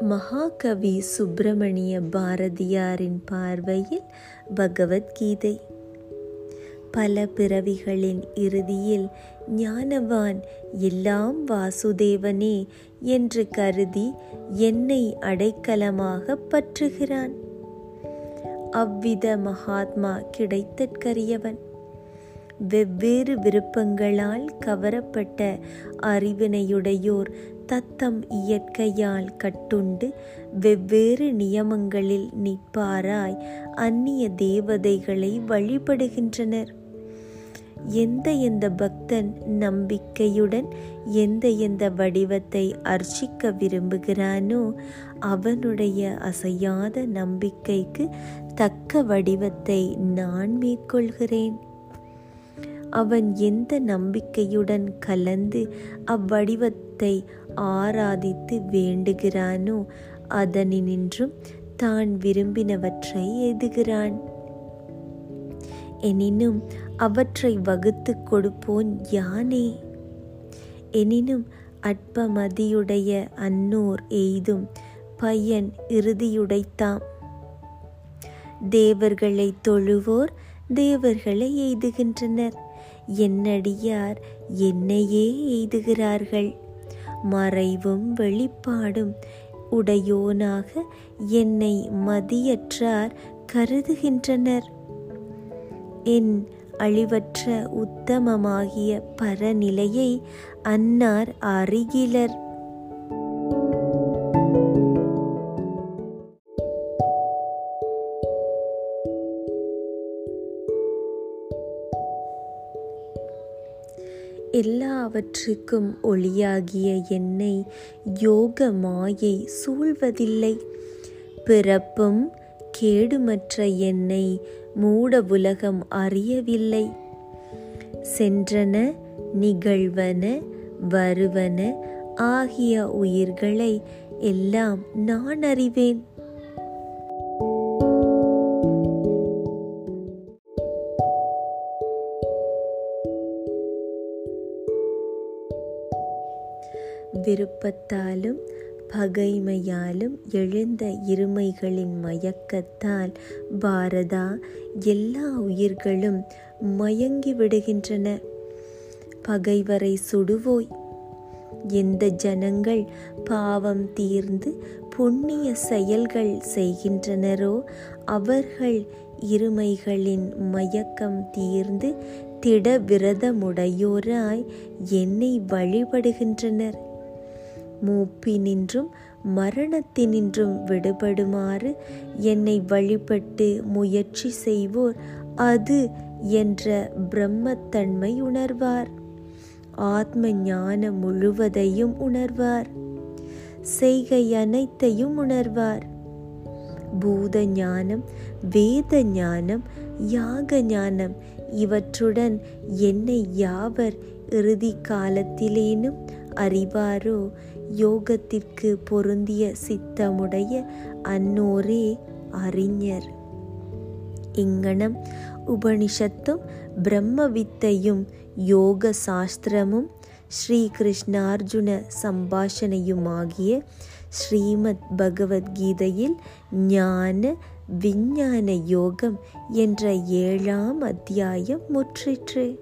மகாகவி சுப்பிரமணிய பாரதியாரின் பார்வையில் பகவத்கீதை. பல பிறவிகளின் இறுதியில் ஞானவான் எல்லாம் வாசுதேவனே என்று கருதி என்னை அடைக்கலமாக பற்றுகிறான். அவ்வித மகாத்மா கிடைத்தற்கரியவன். வெவ்வேறு விருப்பங்களால் கவரப்பட்ட அறிவினையுடையோர் தத்தம் இயற்கையால் கட்டுண்டு வெவ்வேறு நியமங்களில் நிற்பாராய் அந்நிய தேவதைகளை வழிபடுகின்றனர். எந்த எந்த பக்தன் நம்பிக்கையுடன் எந்த எந்த வடிவத்தை அர்ச்சிக்க விரும்புகிறானோ அவனுடைய அசையாத நம்பிக்கைக்கு தக்க வடிவத்தை நான் மேற்கொள்கிறேன். அவன் எந்த நம்பிக்கையுடன் கலந்து அவ்வடிவத்தை ஆராதித்து வேண்டுகிறானோ அதனினின்றும் தான் விரும்பினவற்றை எதுகிறான் எனினும் அவற்றை வகுத்து கொடுப்போன் யானே? எனினும் அற்பமதியுடைய அன்னோர் எய்தும் பையன் இறுதியுடைத்தாம். தேவர்களை தொழுவோர் தேவர்களை எய்துகின்றனர். என்னடியார் என்னையே எய்துகிறார்கள். மறைவும் வெளிப்பாடும் உடையோனாக என்னை மதியற்றார் கருதுகின்றனர். என் அழிவற்ற உத்தமமாகிய பரநிலையை அன்னார் அறிகிலர். எல்லாவற்றுக்கும் ஒளியாகிய என்னை யோக மாயை சூழ்வதில்லை. பிறப்பும் கேடுமற்ற என்னை மூட உலகம் அறியவில்லை. சென்றன நிகழ்வன வருவன ஆகிய உயிர்களை எல்லாம் நான் அறிவேன். விருப்பத்தாலும் பகைமையாலும் எழுந்த இருமைகளின் மயக்கத்தால் பாரதா எல்லா உயிர்களும் மயங்கி விடுகின்றன. பகைவரை சுடுவோய். எந்த ஜனங்கள் பாவம் தீர்ந்து புண்ணிய செயல்கள் செய்கின்றனரோ அவர்கள் இருமைகளின் மயக்கம் தீர்ந்து திட விரதமுடையோராய் என்னை வழிபடுகின்றனர். மூப்பினின்றும் மரணத்தினின்றும் விடுபடுமாறு என்னை வழிபட்டு முயற்சி செய்வோர் அது என்ற பிரம்மத்தன்மை உணர்வார். ஆத்ம ஞானம் முழுவதையும் உணர்வார். செய்கை அனைத்தையும் உணர்வார். பூத ஞானம் வேத ஞானம் யாக ஞானம் இவற்றுடன் என்னை யாவர் இறுதி காலத்திலேனும் அறிவாரோ? யோகத்திற்கு பொருந்திய சித்தமுடைய அன்னோரே அறிஞர். இங்கனம் உபனிஷத்தும் பிரம்ம வித்தையும் யோக சாஸ்திரமும் ஸ்ரீ கிருஷ்ணார்ஜுன சம்பாஷணையுமாகிய ஸ்ரீமத் பகவத்கீதையில் ஞான விஞ்ஞான யோகம் என்ற ஏழாம் அத்தியாயம் முற்றிற்று.